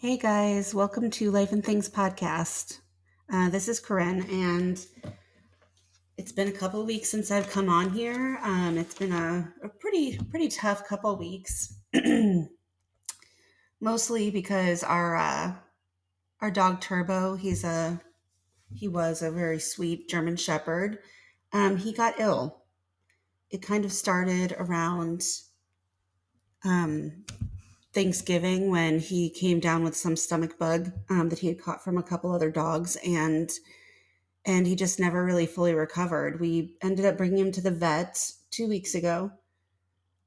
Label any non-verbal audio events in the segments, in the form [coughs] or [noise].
Hey guys, welcome to Life and Things podcast. Uh, this is Corinne, and it's been a couple weeks since I've come on here. Um, it's been a, a pretty pretty tough couple weeks, [clears throat] mostly because our uh, our dog Turbo, he's a he was a very sweet German Shepherd. Um, he got ill. It kind of started around um, Thanksgiving when he came down with some stomach bug um, that he had caught from a couple other dogs, and and he just never really fully recovered. We ended up bringing him to the vet two weeks ago,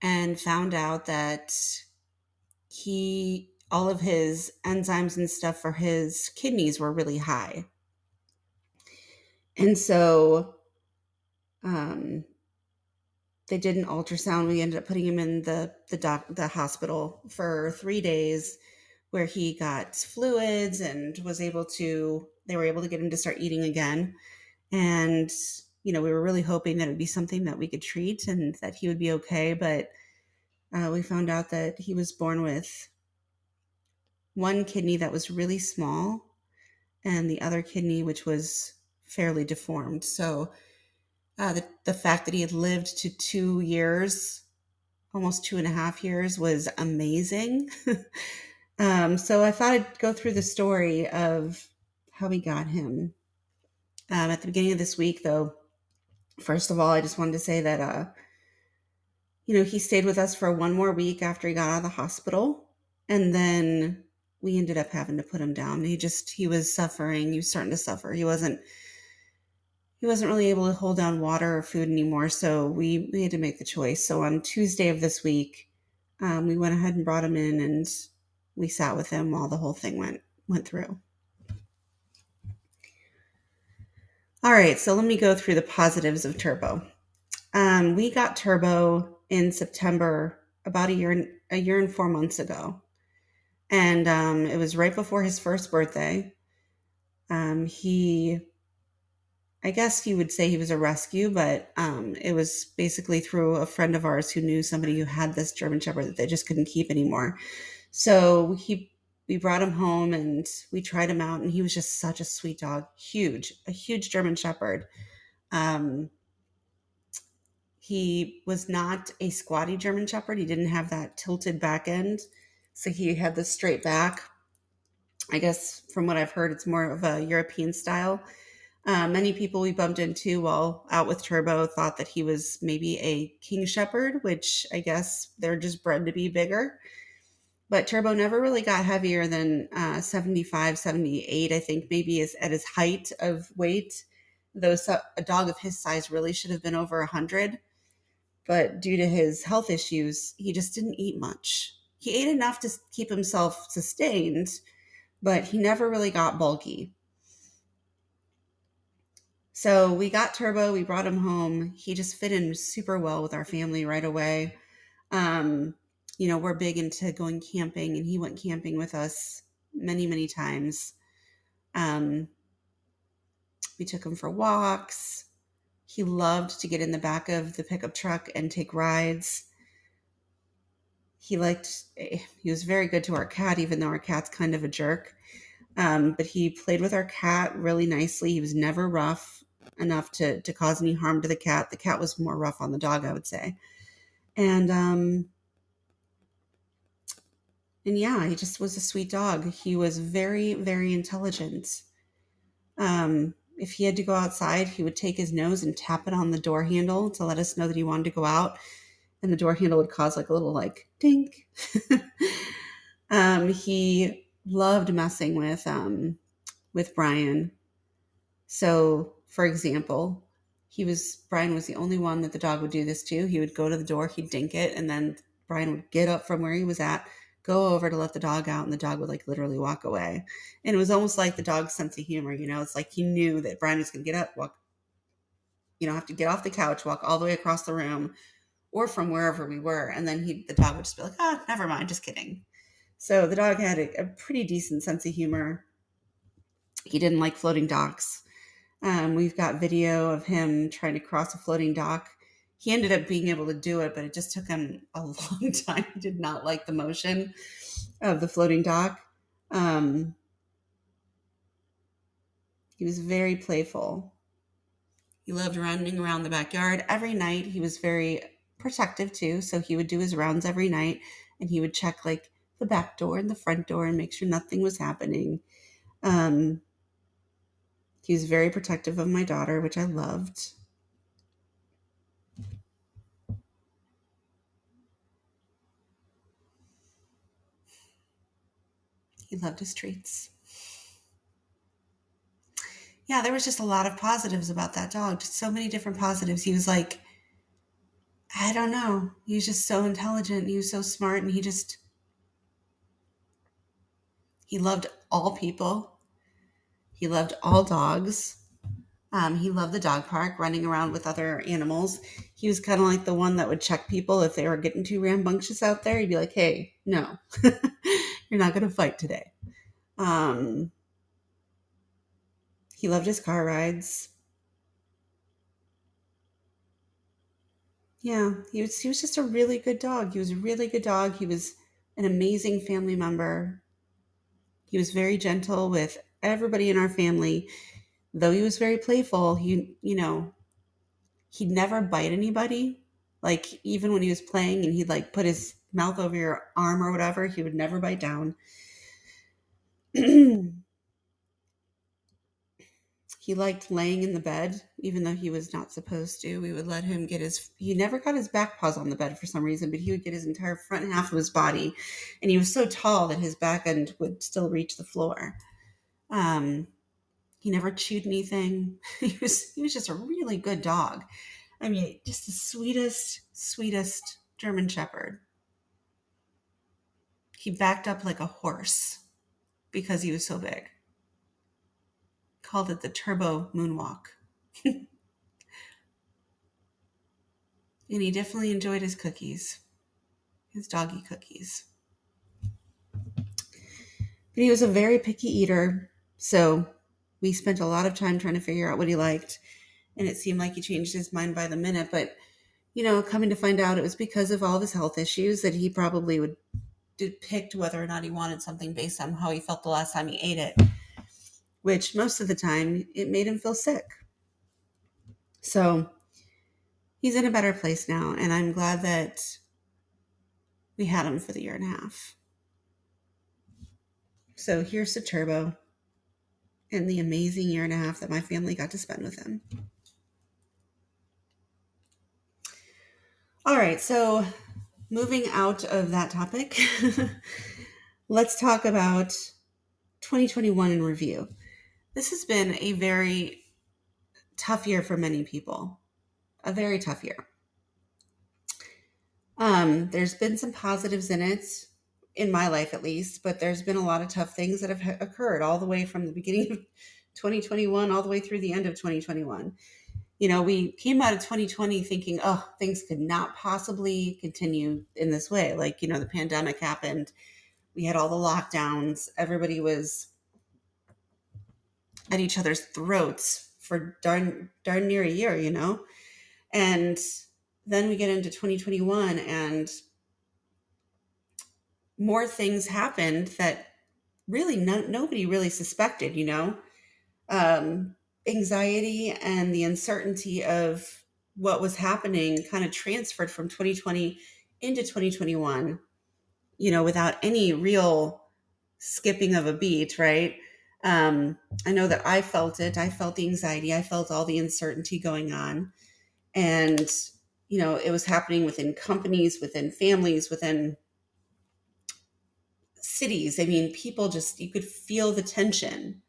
and found out that he all of his enzymes and stuff for his kidneys were really high, and so um, they did an ultrasound. We ended up putting him in the the doc the hospital for three days, where he got fluids and was able to. They were able to get him to start eating again, and you know we were really hoping that it would be something that we could treat and that he would be okay. But uh, we found out that he was born with one kidney that was really small, and the other kidney which was fairly deformed. So uh, the, the fact that he had lived to two years, almost two and a half years, was amazing. [laughs] um, so I thought I'd go through the story of how we got him. Um, at the beginning of this week, though, first of all, I just wanted to say that, uh, you know, he stayed with us for one more week after he got out of the hospital. And then we ended up having to put him down. He just, he was suffering. He was starting to suffer. He wasn't he wasn't really able to hold down water or food anymore. So we, we had to make the choice. So on Tuesday of this week, um, we went ahead and brought him in and we sat with him while the whole thing went went through. All right, so let me go through the positives of Turbo. Um, we got Turbo in September, about a year a year and four months ago, and um, it was right before his first birthday. Um, he I guess you would say he was a rescue, but um, it was basically through a friend of ours who knew somebody who had this German Shepherd that they just couldn't keep anymore. So he we brought him home and we tried him out, and he was just such a sweet dog, huge, a huge German Shepherd. Um, he was not a squatty German Shepherd. He didn't have that tilted back end, so he had the straight back. I guess from what I've heard, it's more of a European style uh, many people we bumped into while out with Turbo thought that he was maybe a King Shepherd, which I guess they're just bred to be bigger. But Turbo never really got heavier than uh, 75, 78, I think, maybe is at his height of weight. Though a dog of his size really should have been over 100. But due to his health issues, he just didn't eat much. He ate enough to keep himself sustained, but he never really got bulky. So we got Turbo, we brought him home. He just fit in super well with our family right away. Um, you know, we're big into going camping, and he went camping with us many, many times. Um, we took him for walks. He loved to get in the back of the pickup truck and take rides. He liked, eh, he was very good to our cat, even though our cat's kind of a jerk. Um, but he played with our cat really nicely. He was never rough enough to to cause any harm to the cat. The cat was more rough on the dog, I would say. And um and yeah, he just was a sweet dog. He was very very intelligent. Um if he had to go outside, he would take his nose and tap it on the door handle to let us know that he wanted to go out. And the door handle would cause like a little like dink. [laughs] um, he loved messing with um, with Brian. So for example, he was Brian was the only one that the dog would do this to. He would go to the door, he'd dink it, and then Brian would get up from where he was at, go over to let the dog out, and the dog would like literally walk away. And it was almost like the dog's sense of humor, you know, it's like he knew that Brian was gonna get up, walk, you know, have to get off the couch, walk all the way across the room, or from wherever we were, and then he the dog would just be like, ah, never mind, just kidding. So the dog had a, a pretty decent sense of humor. He didn't like floating docks um, we've got video of him trying to cross a floating dock. He ended up being able to do it, but it just took him a [laughs] long time. He did not like the motion of the floating dock. Um, he was very playful. He loved running around the backyard every night. He was very protective too, so he would do his rounds every night and he would check like the back door and the front door and make sure nothing was happening. Um, he was very protective of my daughter, which I loved. He loved his treats. Yeah, there was just a lot of positives about that dog. Just so many different positives. He was like, I don't know. He was just so intelligent. He was so smart, and he just he loved all people. He loved all dogs. Um, he loved the dog park, running around with other animals. He was kind of like the one that would check people if they were getting too rambunctious out there. He'd be like, "Hey, no, [laughs] you're not going to fight today." Um, he loved his car rides. Yeah, he was he was just a really good dog. He was a really good dog. He was an amazing family member. He was very gentle with everybody in our family. Though he was very playful, he you know, he'd never bite anybody. Like even when he was playing and he'd like put his mouth over your arm or whatever, he would never bite down. [clears throat] he liked laying in the bed, even though he was not supposed to. We would let him get his, he never got his back paws on the bed for some reason, but he would get his entire front half of his body. And he was so tall that his back end would still reach the floor. Um, he never chewed anything. [laughs] he was, he was just a really good dog. I mean, just the sweetest, sweetest German Shepherd. He backed up like a horse because he was so big called it the turbo moonwalk. [laughs] and he definitely enjoyed his cookies, his doggy cookies. But he was a very picky eater, so we spent a lot of time trying to figure out what he liked. And it seemed like he changed his mind by the minute. But, you know, coming to find out it was because of all of his health issues that he probably would depict whether or not he wanted something based on how he felt the last time he ate it which most of the time it made him feel sick. So he's in a better place now, and I'm glad that we had him for the year and a half. So here's the Turbo and the amazing year and a half that my family got to spend with him. All right, so moving out of that topic, [laughs] let's talk about 2021 in review. This has been a very tough year for many people. A very tough year. Um, there's been some positives in it, in my life at least, but there's been a lot of tough things that have occurred all the way from the beginning of [laughs] 2021 all the way through the end of 2021. You know, we came out of 2020 thinking, oh, things could not possibly continue in this way. Like, you know, the pandemic happened, we had all the lockdowns, everybody was at each other's throats for darn darn near a year, you know? And then we get into 2021 and more things happened that really no, nobody really suspected, you know? Um, anxiety and the uncertainty of what was happening kind of transferred from 2020 into 2021, you know, without any real skipping of a beat, right? Um, I know that I felt it. I felt the anxiety. I felt all the uncertainty going on. And, you know, it was happening within companies, within families, within cities. I mean, people just, you could feel the tension.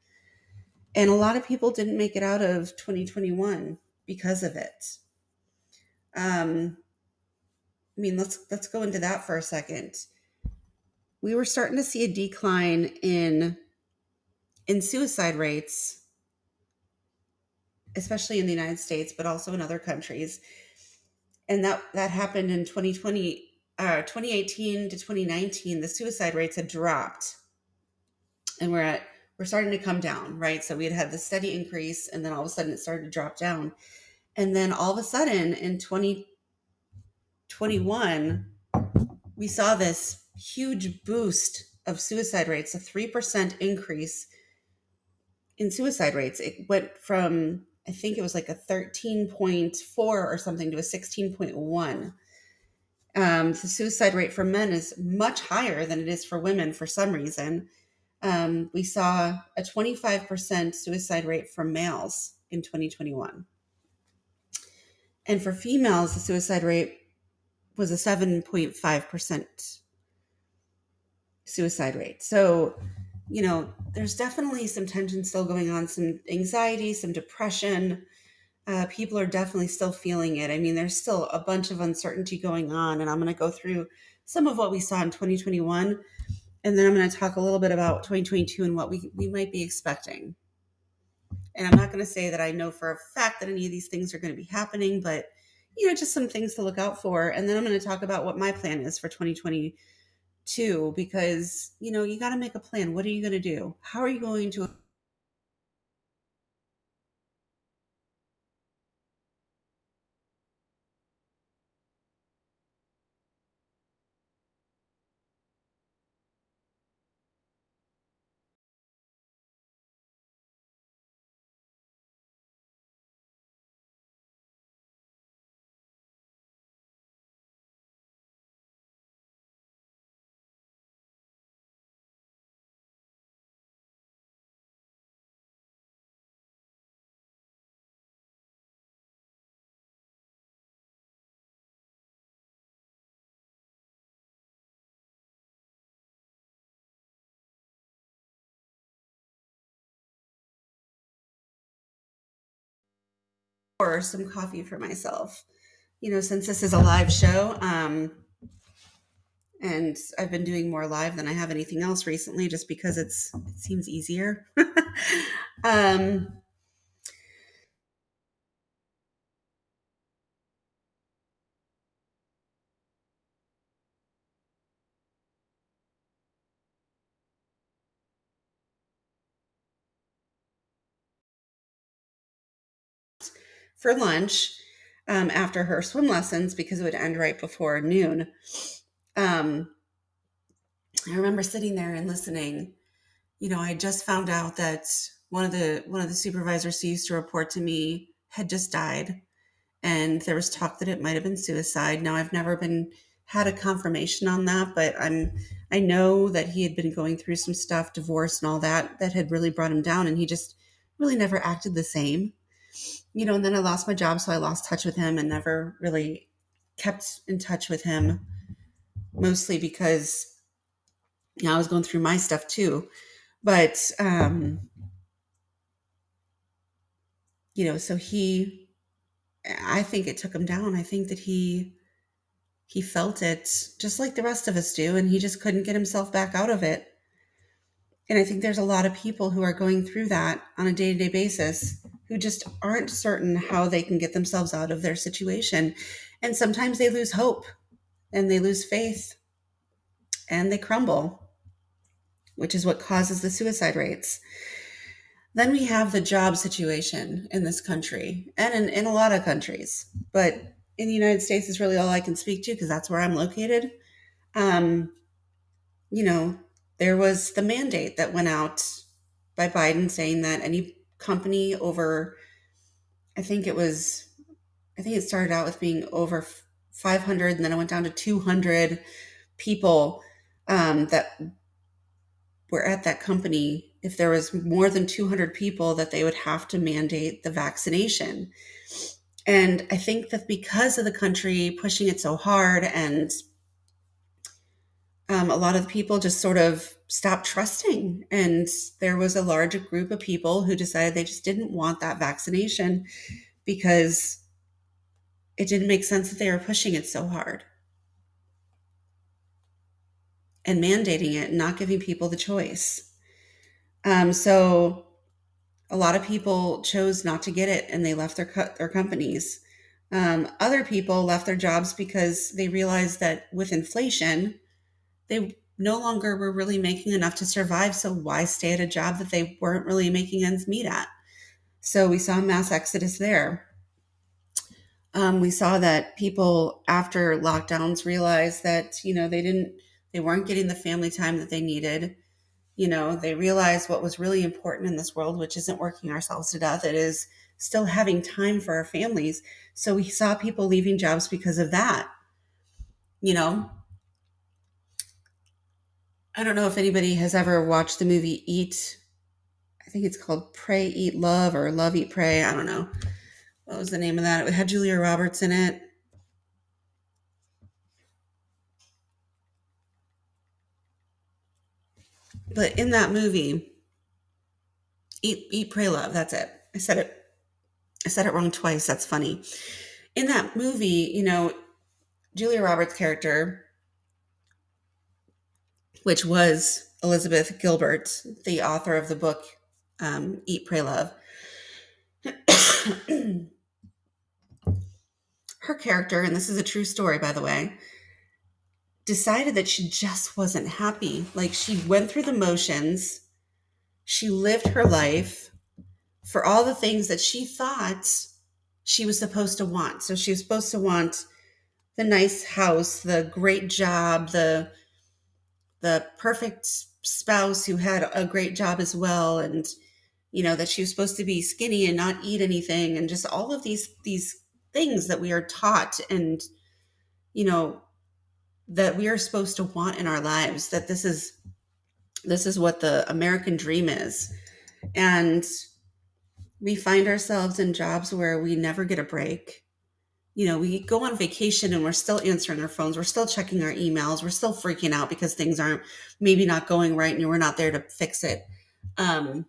And a lot of people didn't make it out of 2021 because of it. Um, I mean, let's let's go into that for a second. We were starting to see a decline in in suicide rates, especially in the United States, but also in other countries. And that, that happened in 2020, uh, 2018 to 2019, the suicide rates had dropped. And we're at, we're starting to come down, right? So we had had the steady increase, and then all of a sudden it started to drop down. And then all of a sudden in 2021, we saw this huge boost of suicide rates, a 3% increase in suicide rates. It went from, I think it was like a 13.4 or something to a 16.1. Um, the suicide rate for men is much higher than it is for women for some reason. Um, we saw a 25% suicide rate for males in 2021. And for females, the suicide rate was a 7.5% suicide rate. So, you know, there's definitely some tension still going on, some anxiety, some depression. Uh, people are definitely still feeling it. I mean, there's still a bunch of uncertainty going on, and I'm going to go through some of what we saw in 2021, and then I'm going to talk a little bit about 2022 and what we, we might be expecting. And I'm not going to say that I know for a fact that any of these things are going to be happening, but you know, just some things to look out for. And then I'm going to talk about what my plan is for 2022 because, you know, you got to make a plan. What are you going to do? How are you going to pour some coffee for myself? You know, since this is a live show, um, and I've been doing more live than I have anything else recently, just because it's it seems easier. [laughs] um, for lunch um, after her swim lessons because it would end right before noon. Um, I remember sitting there and listening. You know, I just found out that one of the one of the supervisors who used to report to me had just died, and there was talk that it might have been suicide. Now I've never been had a confirmation on that, but I'm I know that he had been going through some stuff, divorce and all that, that had really brought him down, and he just really never acted the same you know, and then I lost my job, so I lost touch with him and never really kept in touch with him, mostly because you know, I was going through my stuff too. But um, you know, so he I think it took him down. I think that he he felt it just like the rest of us do, and he just couldn't get himself back out of it. And I think there's a lot of people who are going through that on a day to day basis who just aren't certain how they can get themselves out of their situation. And sometimes they lose hope and they lose faith and they crumble, which is what causes the suicide rates. Then we have the job situation in this country and in, in a lot of countries, but in the United States is really all I can speak to because that's where I'm located. Um, you know, there was the mandate that went out by Biden saying that any company over i think it was i think it started out with being over 500 and then it went down to 200 people um, that were at that company. If there was more than 200 people that they would have to mandate the vaccination. And i think that because of the country pushing it so hard and um, a lot of people just sort of stopped trusting. And there was a large group of people who decided they just didn't want that vaccination because it didn't make sense that they were pushing it so hard and mandating it and not giving people the choice. Um, so a lot of people chose not to get it and they left their their companies. Um, other people left their jobs because they realized that with inflation, they no longer were really making enough to survive. So why stay at a job that they weren't really making ends meet at? So we saw mass exodus there. Um, we saw that people after lockdowns realized that you know they didn't They weren't getting the family time that they needed. You know, they realized what was really important in this world, which isn't working ourselves to death. It is still having time for our families. So we saw people leaving jobs because of that. You know, I don't know if anybody has ever watched the movie Eat. I think it's called Pray, Eat, Love or Love, Eat, Pray. I don't know. What was the name of that? It had Julia Roberts in it. But in that movie, Eat, Eat, Pray, Love, that's it. I said it. I said it wrong twice. That's funny. In that movie, you know, Julia Roberts' character which was Elizabeth Gilbert, the author of the book um, Eat, Pray, Love. [clears throat] Her character, and this is a true story, by the way, decided that she just wasn't happy. Like she went through the motions, she lived her life for all the things that she thought she was supposed to want. So she was supposed to want the nice house, the great job, the the perfect spouse who had a great job as well and you know that she was supposed to be skinny and not eat anything and just all of these these things that we are taught and you know that we are supposed to want in our lives that this is this is what the american dream is. And we find ourselves in jobs where we never get a break you know, we go on vacation and we're still answering our phones, we're still checking our emails, we're still freaking out because things aren't maybe not going right and we're not there to fix it. Um,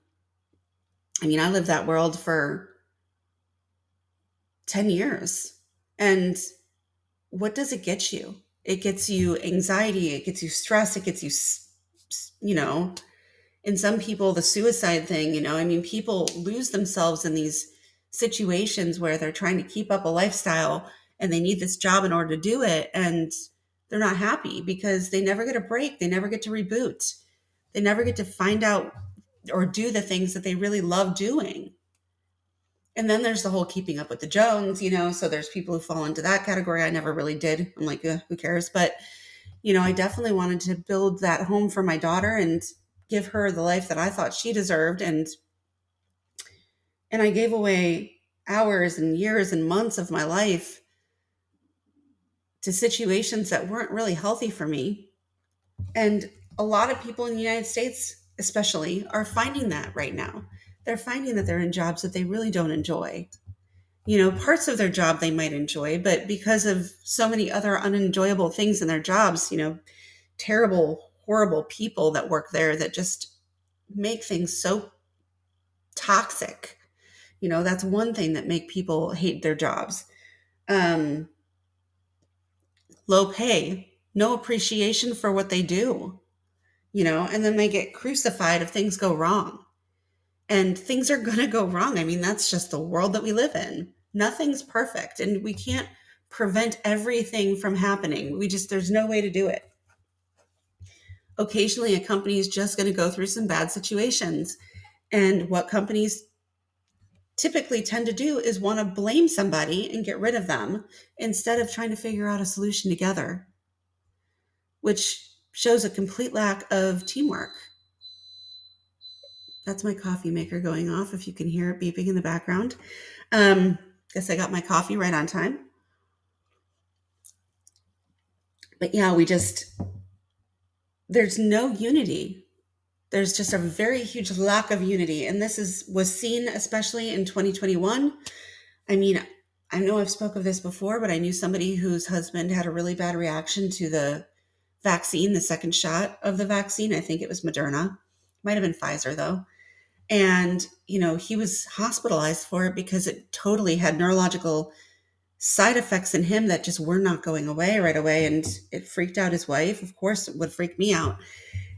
I mean, I lived that world for 10 years. And what does it get you? It gets you anxiety, it gets you stress, it gets you, you know, in some people, the suicide thing, you know, I mean, people lose themselves in these situations where they're trying to keep up a lifestyle and they need this job in order to do it and they're not happy because they never get a break. They never get to reboot. They never get to find out or do the things that they really love doing. And then there's the whole keeping up with the jones you know so there's people who fall into that category. I never really did. I'm like who cares? But you know i definitely wanted to build that home for my daughter and give her the life that i thought she deserved and and I gave away hours and years and months of my life to situations that weren't really healthy for me. And a lot of people in the United States, especially, are finding that right now. They're finding that they're in jobs that they really don't enjoy. You know, parts of their job they might enjoy, but because of so many other unenjoyable things in their jobs, you know, terrible, horrible people that work there that just make things so toxic you know, that's one thing that make people hate their jobs. Um, low pay, no appreciation for what they do, you know, and then they get crucified if things go wrong. And things are [laughs] going to go wrong. I mean, that's just the world that we live in. Nothing's perfect, and we can't prevent everything from happening. We just, there's no way to do it. Occasionally, a company is just going to go through some bad situations. And what companies typically tend to do is want to blame somebody and get rid of them instead of trying to figure out a solution together, which shows a complete lack of teamwork. That's my coffee maker going off, if you can hear it beeping in the background. Um, guess I got my coffee right on time. But yeah, we just, there's no unity there's just a very huge lack of unity. And this is was seen especially in 2021 i mean i know i've spoke of this before but i knew somebody whose husband had a really bad reaction to the vaccine the second shot of the vaccine. I think it was moderna. Might have been pfizer though. And you know he was hospitalized for it because it totally had neurological side effects in him that just were not going away right away. And it freaked out his wife. Of course it would freak me out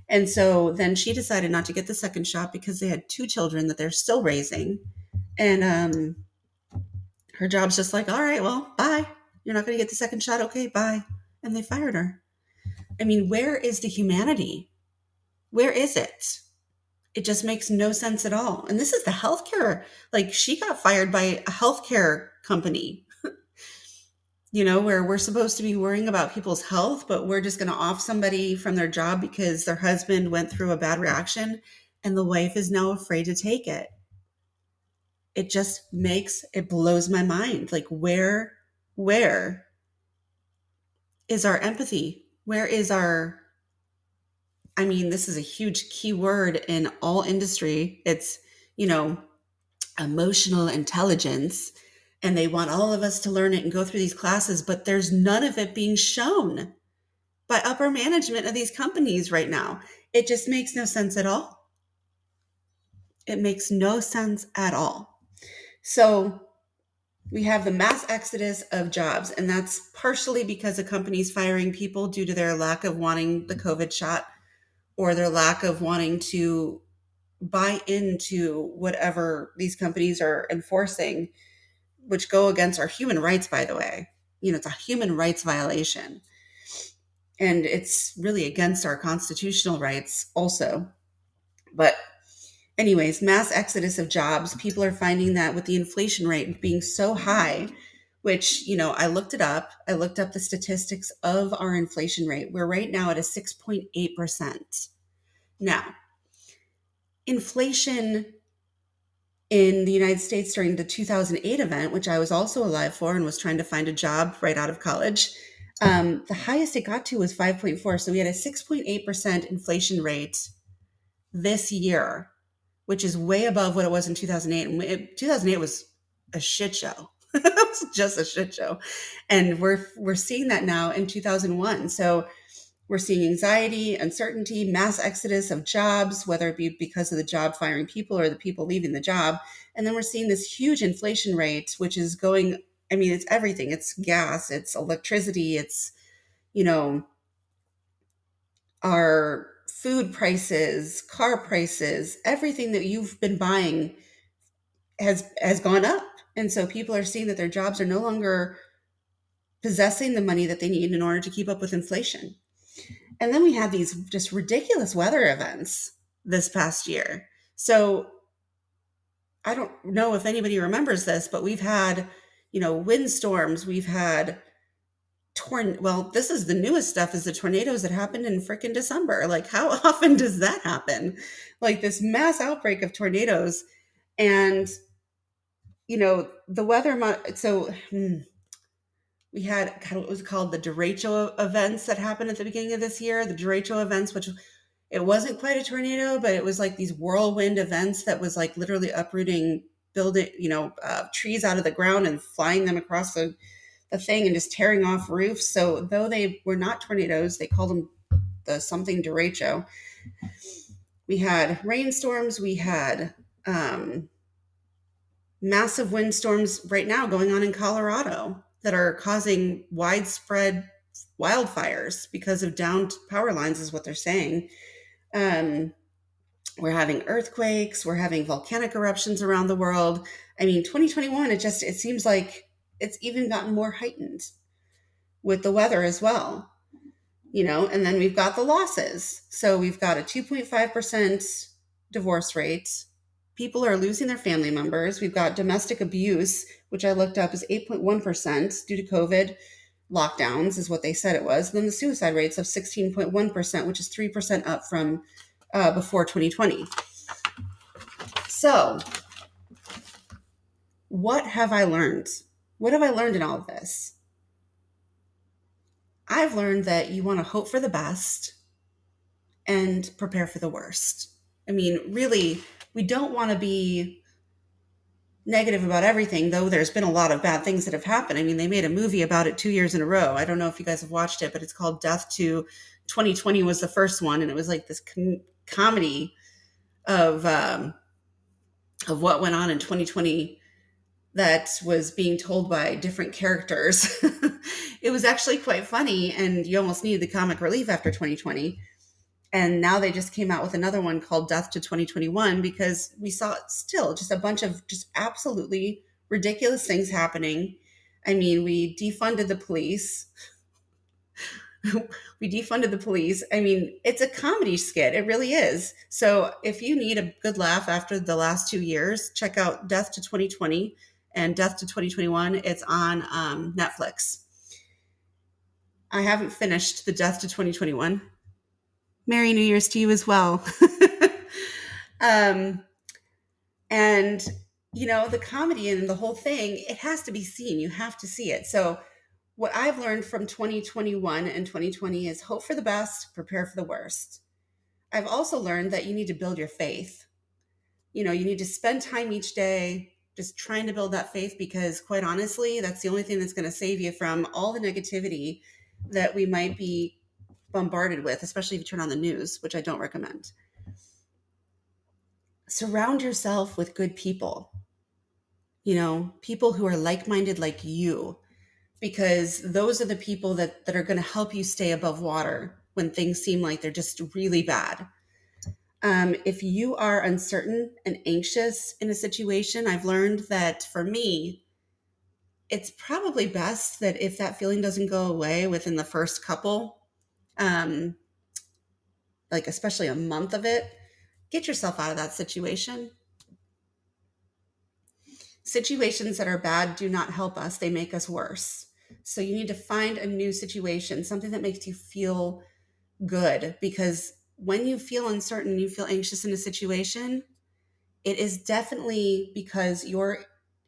and so then she decided not to get the second shot because they had two children that they're still raising. And um, her job's just like, all right, well, bye. You're not going to get the second shot. Okay, bye. And they fired her. I mean, where is the humanity? Where is it? It just makes no sense at all. And this is the healthcare. Like she got fired by a healthcare company. You know, where we're supposed to be worrying about people's health, but we're just going to off somebody from their job because their husband went through a bad reaction and the wife is now afraid to take it. It just makes it blows my mind. Like where where is our empathy? Where is our I mean, this is a huge key word in all industry. It's, you know, emotional intelligence and they want all of us to learn it and go through these classes, but there's none of it being shown by upper management of these companies right now. It just makes no sense at all. It makes no sense at all. So we have the mass exodus of jobs, and that's partially because of companies firing people due to their lack of wanting the COVID shot or their lack of wanting to buy into whatever these companies are enforcing which go against our human rights, by the way. You know, it's a human rights violation. And it's really against our constitutional rights also. But, anyways, mass exodus of jobs. People are finding that with the inflation rate being so high, which, you know, I looked it up. I looked up the statistics of our inflation rate. We're right now at a 6.8%. Now, inflation in the United States during the 2008 event, which I was also alive for and was trying to find a job right out of college, um, the highest it got to was 5.4. So we had a 6.8% inflation rate this year, which is way above what it was in 2008. And it, 2008 was a shit show. [laughs] it was just a shit show. And we're we're seeing that now in 2001. So we're seeing anxiety, uncertainty, mass exodus of jobs, whether it be because of the job firing people or the people leaving the job. And then we're seeing this huge inflation rate, which is going, I mean, it's everything it's gas, it's electricity, it's, you know, our food prices, car prices, everything that you've been buying has has gone up. And so people are seeing that their jobs are no longer possessing the money that they need in order to keep up with inflation. And then we had these just ridiculous weather events this past year. So I don't know if anybody remembers this, but we've had, you know, windstorms, we've had torn well, this is the newest stuff is the tornadoes that happened in freaking December. Like how [laughs] often does that happen? Like this mass outbreak of tornadoes and you know, the weather so hmm, we had kind of what was called the derecho events that happened at the beginning of this year. The derecho events, which it wasn't quite a tornado, but it was like these whirlwind events that was like literally uprooting building, you know, uh, trees out of the ground and flying them across the, the thing and just tearing off roofs. So though they were not tornadoes, they called them the something derecho. We had rainstorms. We had um, massive windstorms right now going on in Colorado that are causing widespread wildfires because of downed power lines, is what they're saying. Um, we're having earthquakes, we're having volcanic eruptions around the world. I mean, 2021, it just it seems like it's even gotten more heightened with the weather as well. You know, and then we've got the losses. So we've got a 2.5% divorce rate people are losing their family members. We've got domestic abuse, which I looked up is 8.1% due to COVID lockdowns, is what they said it was. And then the suicide rates of 16.1%, which is 3% up from uh, before 2020. So, what have I learned? What have I learned in all of this? I've learned that you want to hope for the best and prepare for the worst. I mean, really, we don't want to be negative about everything, though there's been a lot of bad things that have happened. I mean, they made a movie about it two years in a row. I don't know if you guys have watched it, but it's called Death to 2020 was the first one, and it was like this com- comedy of um, of what went on in 2020 that was being told by different characters. [laughs] it was actually quite funny, and you almost needed the comic relief after 2020 and now they just came out with another one called death to 2021 because we saw still just a bunch of just absolutely ridiculous things happening. I mean we defunded the police. [laughs] We defunded the police. I mean it's a comedy skit. It really is. So if you need a good laugh after the last two years check out death to 2020 and death to 2021 it's on um, netflix. I haven't finished The Death to 2021. Merry New Year's to you as well. [laughs] um, and, you know, the comedy and the whole thing, it has to be seen. You have to see it. So, what I've learned from 2021 and 2020 is hope for the best, prepare for the worst. I've also learned that you need to build your faith. You know, you need to spend time each day just trying to build that faith because, quite honestly, that's the only thing that's going to save you from all the negativity that we might be bombarded with, especially if you turn on the news, which I don't recommend. Surround yourself with good people, you know, people who are like minded like you, because those are the people that, that are going to help you stay above water when things seem like they're just really bad. Um, if you are uncertain and anxious in a situation, I've learned that for me, it's probably best that if that feeling doesn't go away within the first couple, um, like especially a month of it, get yourself out of that situation. Situations that are bad do not help us, they make us worse. So you need to find a new situation, something that makes you feel good because when you feel uncertain, you feel anxious in a situation, it is definitely because your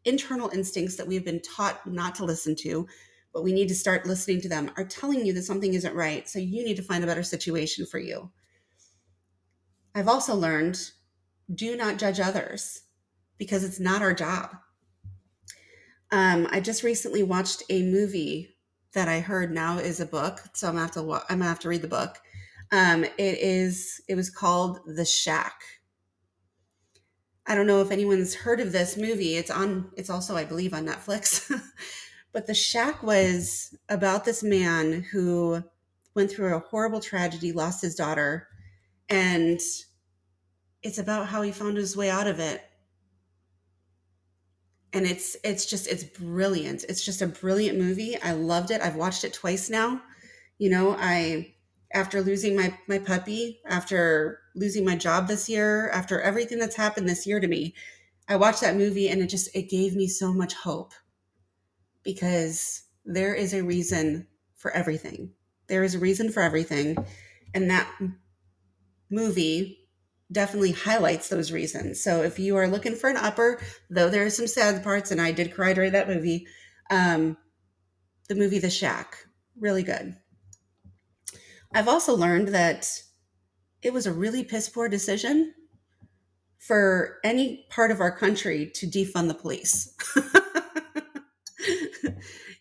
internal instincts that we've been taught not to listen to, but we need to start listening to them, are telling you that something isn't right. So you need to find a better situation for you. I've also learned do not judge others because it's not our job. Um, I just recently watched a movie that I heard now is a book, so I'm gonna have to I'm gonna have to read the book. Um, it is it was called The Shack. I don't know if anyone's heard of this movie. It's on it's also I believe on Netflix. [laughs] but The Shack was about this man who went through a horrible tragedy, lost his daughter, and it's about how he found his way out of it. And it's it's just it's brilliant. It's just a brilliant movie. I loved it. I've watched it twice now. You know i after losing my my puppy after losing my job this year after everything that's happened this year to me i watched that movie and it just it gave me so much hope because there is a reason for everything there is a reason for everything and that movie definitely highlights those reasons. So if you are looking for an upper, though there are some sad parts, and I did cry during that movie, um, the movie The Shack, really good. I've also learned that it was a really piss poor decision for any part of our country to defund the police. [laughs]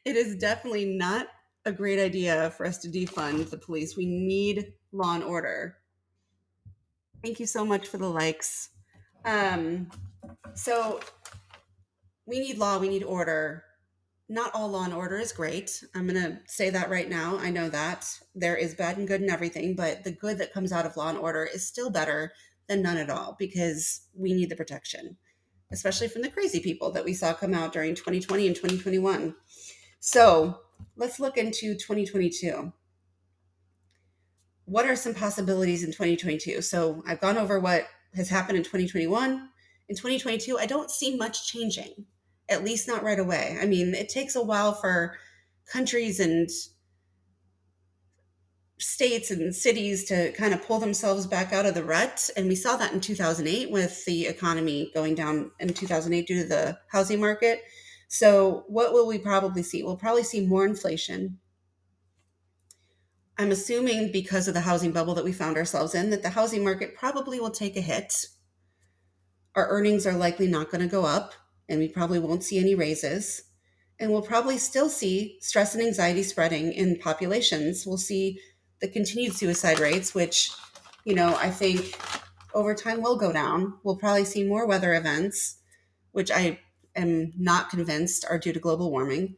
it is definitely not a great idea for us to defund the police. We need law and order Thank you so much for the likes. Um, so we need law, we need order. Not all law and order is great. I'm going to say that right now. I know that there is bad and good and everything, but the good that comes out of law and order is still better than none at all because we need the protection, especially from the crazy people that we saw come out during 2020 and 2021. So let's look into 2022 what are some possibilities in 2022? So I've gone over what has happened in 2021. In 2022, I don't see much changing, at least not right away. I mean, it takes a while for countries and states and cities to kind of pull themselves back out of the rut. And we saw that in 2008 with the economy going down in 2008 due to the housing market. So, what will we probably see? We'll probably see more inflation, I'm assuming because of the housing bubble that we found ourselves in, that the housing market probably will take a hit. Our earnings are likely not going to go up, and we probably won't see any raises. And we'll probably still see stress and anxiety spreading in populations. We'll see the continued suicide rates, which, you know, I think over time will go down. We'll probably see more weather events, which I am not convinced are due to global warming.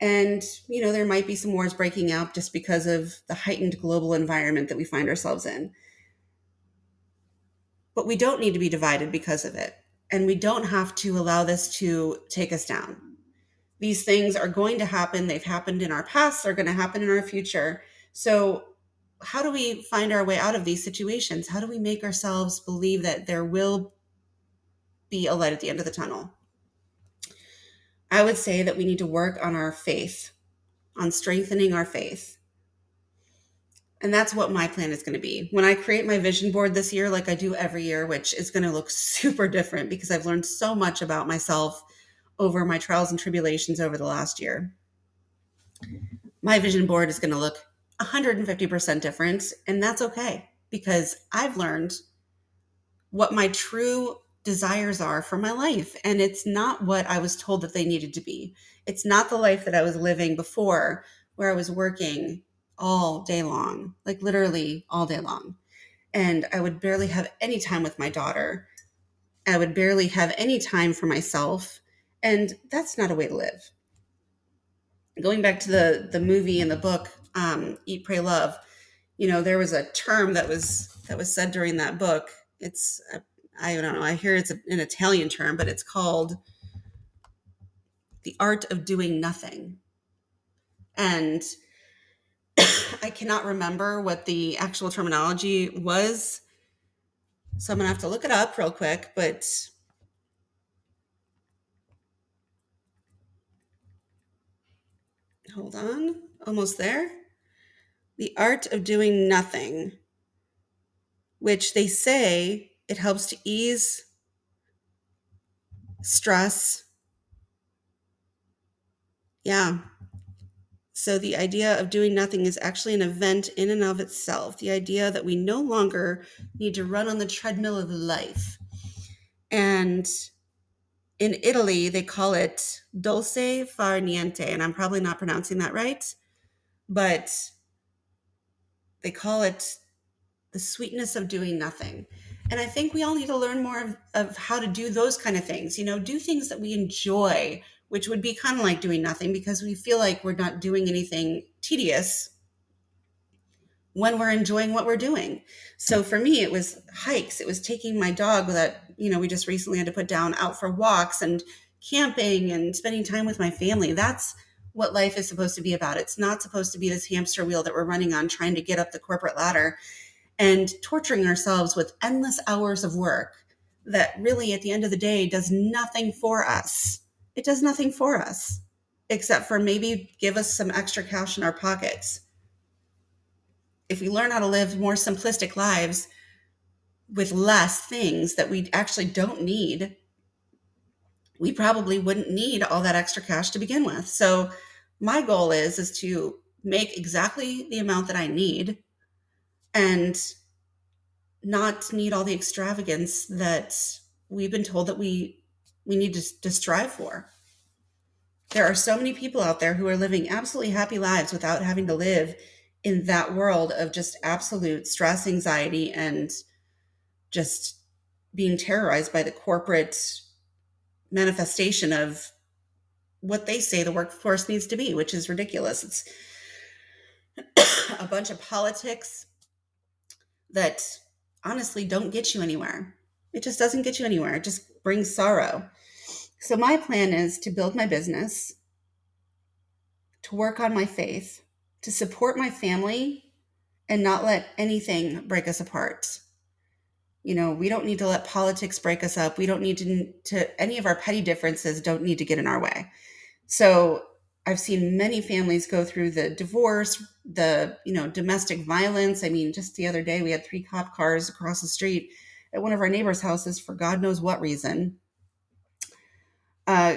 And, you know, there might be some wars breaking out just because of the heightened global environment that we find ourselves in. But we don't need to be divided because of it. And we don't have to allow this to take us down. These things are going to happen. They've happened in our past, they're going to happen in our future. So, how do we find our way out of these situations? How do we make ourselves believe that there will be a light at the end of the tunnel? I would say that we need to work on our faith, on strengthening our faith. And that's what my plan is going to be. When I create my vision board this year, like I do every year, which is going to look [laughs] super different because I've learned so much about myself over my trials and tribulations over the last year. My vision board is going to look 150% different, and that's okay because I've learned what my true desires are for my life. And it's not what I was told that they needed to be. It's not the life that I was living before, where I was working all day long, like literally all day long. And I would barely have any time with my daughter. I would barely have any time for myself. And that's not a way to live. Going back to the the movie and the book, um, Eat, Pray, Love, you know, there was a term that was that was said during that book. It's I don't know. I hear it's an Italian term, but it's called the art of doing nothing. And [coughs] I cannot remember what the actual terminology was. So I'm going to have to look it up real quick, but hold on. Almost there. The art of doing nothing, which they say it helps to ease stress. Yeah, so, the idea of doing nothing is actually an event in and of itself. The idea that we no longer need to run on the treadmill of life. And in Italy, they call it dolce far niente. And I'm probably not pronouncing that right, but they call it the sweetness of doing nothing. And I think we all need to learn more of, of how to do those kind of things. You know, do things that we enjoy which would be kind of like doing nothing because we feel like we're not doing anything tedious when we're enjoying what we're doing. So for me, it was hikes. It was taking my dog that, you know, we just recently had to put down out for walks and camping and spending time with my family. That's what life is supposed to be about. It's not supposed to be this hamster wheel that we're running on trying to get up the corporate ladder and torturing ourselves with endless hours of work that really at the end of the day does nothing for us it does nothing for us except for maybe give us some extra cash in our pockets. If we learn how to live more simplistic lives with less things that we actually don't need, we probably wouldn't need all that extra cash to begin with. So my goal is is to make exactly the amount that I need and not need all the extravagance that we've been told that we we need to, to strive for. There are so many people out there who are living absolutely happy lives without having to live in that world of just absolute stress, anxiety, and just being terrorized by the corporate manifestation of what they say the workforce needs to be, which is ridiculous. It's [coughs] a bunch of politics that honestly don't get you anywhere. It just doesn't get you anywhere. It just brings sorrow. So, my plan is to build my business, to work on my faith, to support my family, and not let anything break us apart. You know, we don't need to let politics break us up. We don't need to, to any of our petty differences don't need to get in our way. So, I've seen many families go through the divorce, the, you know, domestic violence. I mean, just the other day we had three cop cars across the street at one of our neighbors' houses for God knows what reason uh,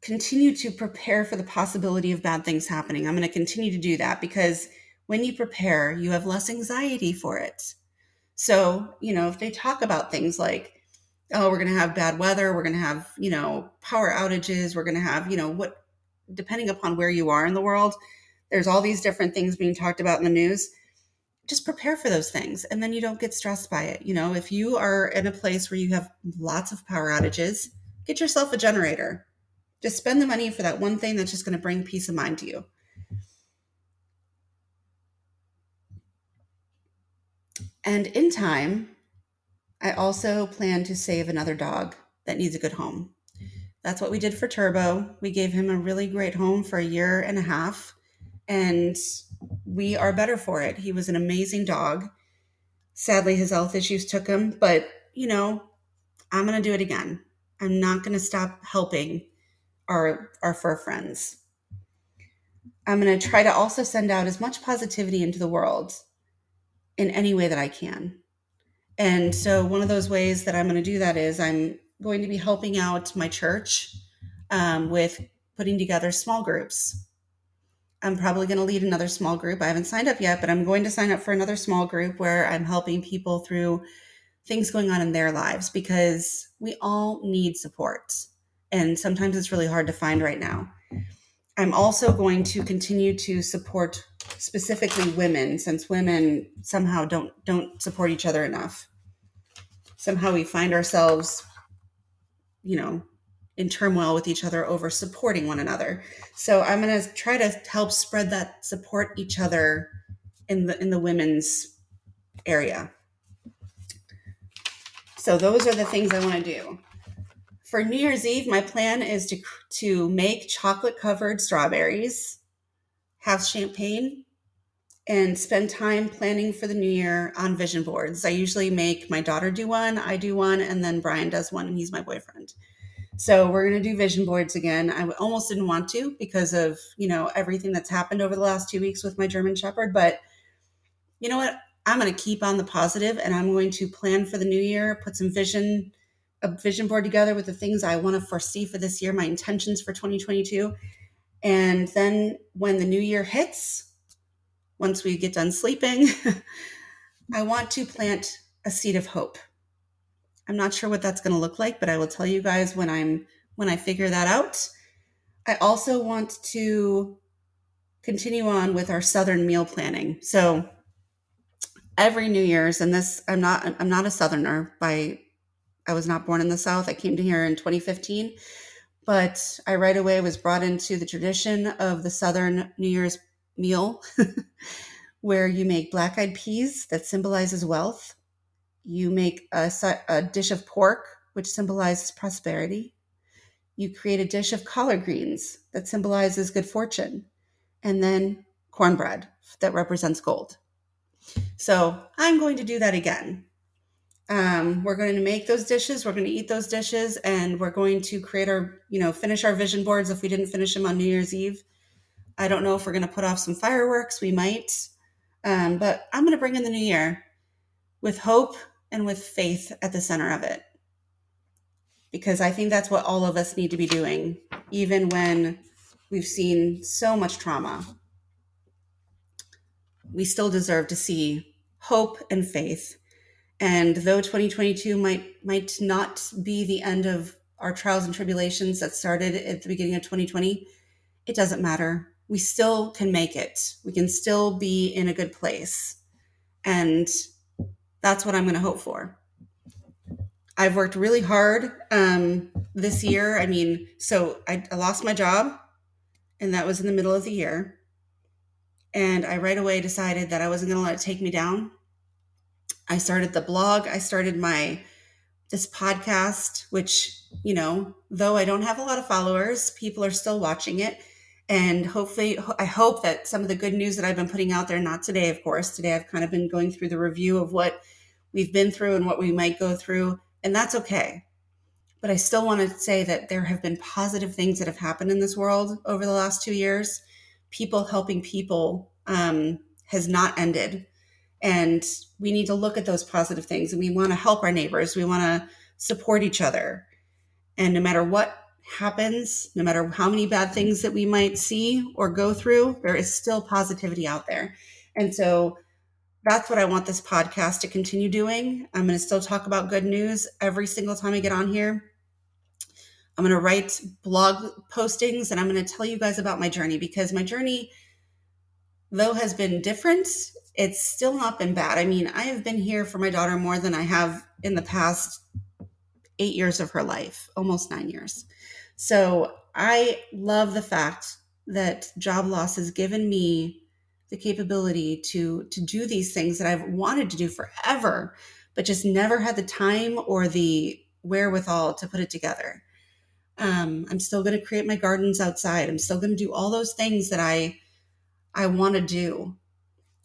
continue to prepare for the possibility of bad things happening. I'm going to continue to do that because when you prepare, you have less anxiety for it. So, you know, if they talk about things like, oh, we're going to have bad weather, we're going to have, you know, power outages, we're going to have, you know, what, depending upon where you are in the world, there's all these different things being talked about in the news. Just prepare for those things and then you don't get stressed by it. You know, if you are in a place where you have lots of power outages, get yourself a generator. Just spend the money for that one thing that's just going to bring peace of mind to you. And in time, I also plan to save another dog that needs a good home. That's what we did for Turbo. We gave him a really great home for a year and a half, and we are better for it. He was an amazing dog. Sadly, his health issues took him, but you know, I'm going to do it again. I'm not going to stop helping our our fur friends. I'm going to try to also send out as much positivity into the world in any way that I can. And so, one of those ways that I'm going to do that is I'm going to be helping out my church um, with putting together small groups. I'm probably going to lead another small group. I haven't signed up yet, but I'm going to sign up for another small group where I'm helping people through things going on in their lives because we all need support. And sometimes it's really hard to find right now. I'm also going to continue to support specifically women since women somehow don't don't support each other enough. Somehow we find ourselves you know, in turmoil with each other over supporting one another. So I'm going to try to help spread that support each other in the in the women's area. So those are the things I want to do. For New Year's Eve, my plan is to to make chocolate covered strawberries, have champagne, and spend time planning for the new year on vision boards. I usually make my daughter do one, I do one, and then Brian does one, and he's my boyfriend. So we're going to do vision boards again. I almost didn't want to because of, you know, everything that's happened over the last 2 weeks with my German shepherd, but you know what? I'm going to keep on the positive and I'm going to plan for the new year, put some vision a vision board together with the things I want to foresee for this year, my intentions for 2022. And then when the new year hits, once we get done sleeping, [laughs] I want to plant a seed of hope. I'm not sure what that's going to look like, but I will tell you guys when I'm when I figure that out. I also want to continue on with our southern meal planning. So every New Year's and this I'm not I'm not a southerner by I was not born in the south. I came to here in 2015, but I right away was brought into the tradition of the southern New Year's meal [laughs] where you make black-eyed peas that symbolizes wealth you make a, a dish of pork, which symbolizes prosperity. You create a dish of collard greens that symbolizes good fortune. And then cornbread that represents gold. So I'm going to do that again. Um, we're going to make those dishes. We're going to eat those dishes, and we're going to create our, you know, finish our vision boards if we didn't finish them on New Year's Eve. I don't know if we're going to put off some fireworks. We might, um, but I'm going to bring in the new year with hope and with faith at the center of it. Because I think that's what all of us need to be doing, even when we've seen so much trauma. We still deserve to see hope and faith. And though 2022 might might not be the end of our trials and tribulations that started at the beginning of 2020, it doesn't matter. We still can make it. We can still be in a good place. And that's what I'm going to hope for. I've worked really hard um, this year. I mean, so I, I lost my job, and that was in the middle of the year. And I right away decided that I wasn't going to let it take me down. I started the blog. I started my this podcast, which you know, though I don't have a lot of followers, people are still watching it. And hopefully, I hope that some of the good news that I've been putting out there, not today, of course, today I've kind of been going through the review of what we've been through and what we might go through, and that's okay. But I still want to say that there have been positive things that have happened in this world over the last two years. People helping people um, has not ended. And we need to look at those positive things and we want to help our neighbors. We want to support each other. And no matter what happens, no matter how many bad things that we might see or go through, there is still positivity out there. And so that's what I want this podcast to continue doing. I'm going to still talk about good news every single time I get on here. I'm going to write blog postings and I'm going to tell you guys about my journey because my journey, though has been different, it's still not been bad. I mean, I have been here for my daughter more than I have in the past eight years of her life, almost nine years. So I love the fact that job loss has given me the capability to to do these things that I've wanted to do forever, but just never had the time or the wherewithal to put it together. Um, I'm still going to create my gardens outside. I'm still going to do all those things that I I want to do.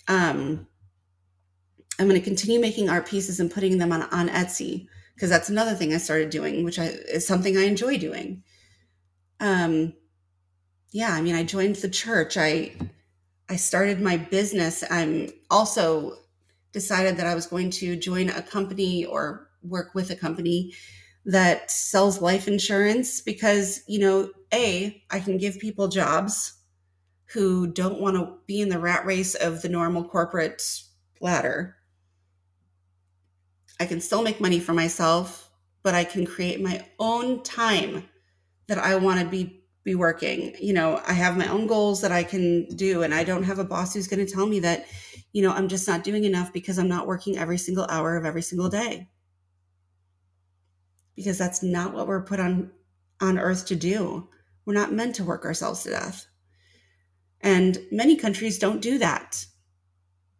Um, I'm going to continue making art pieces and putting them on on Etsy because that's another thing I started doing, which I, is something I enjoy doing um yeah i mean i joined the church i i started my business i'm also decided that I was going to join a company or work with a company that sells life insurance because, you know, A, I can give people jobs who don't want to be in the rat race of the normal corporate ladder. I can still make money for myself, but I can create my own time that I want to be be working. You know, I have my own goals that I can do and I don't have a boss who's going to tell me that, you know, I'm just not doing enough because I'm not working every single hour of every single day. Because that's not what we're put on on earth to do. We're not meant to work ourselves to death. And many countries don't do that.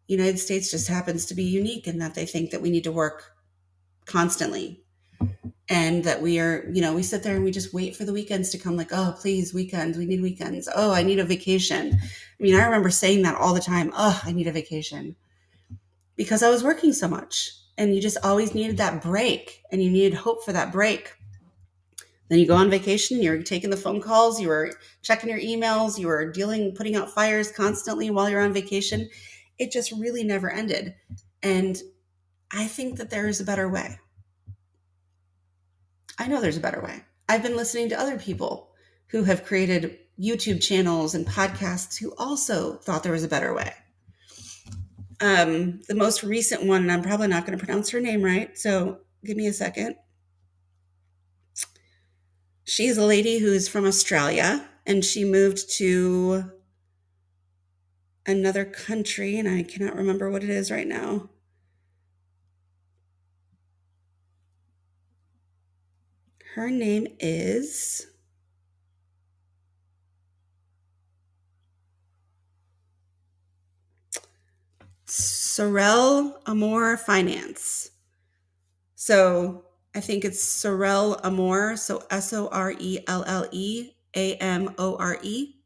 United States just happens to be unique in that they think that we need to work constantly and that we are, you know, we sit there and we just wait for the weekends to come like, oh, please, weekends, we need weekends. Oh, I need a vacation. I mean, I remember saying that all the time. Oh, I need a vacation because I was working so much and you just always needed that break and you needed hope for that break. Then you go on vacation, you're taking the phone calls, you were checking your emails, you were dealing, putting out fires constantly while you're on vacation. It just really never ended. And I think that there is a better way. I know there's a better way. I've been listening to other people who have created YouTube channels and podcasts who also thought there was a better way. Um, the most recent one, and I'm probably not going to pronounce her name right, so give me a second. She is a lady who's from Australia and she moved to another country, and I cannot remember what it is right now. Her name is Sorelle Amore Finance. So I think it's Sorelle Amore. So S O R E L L E A M O R E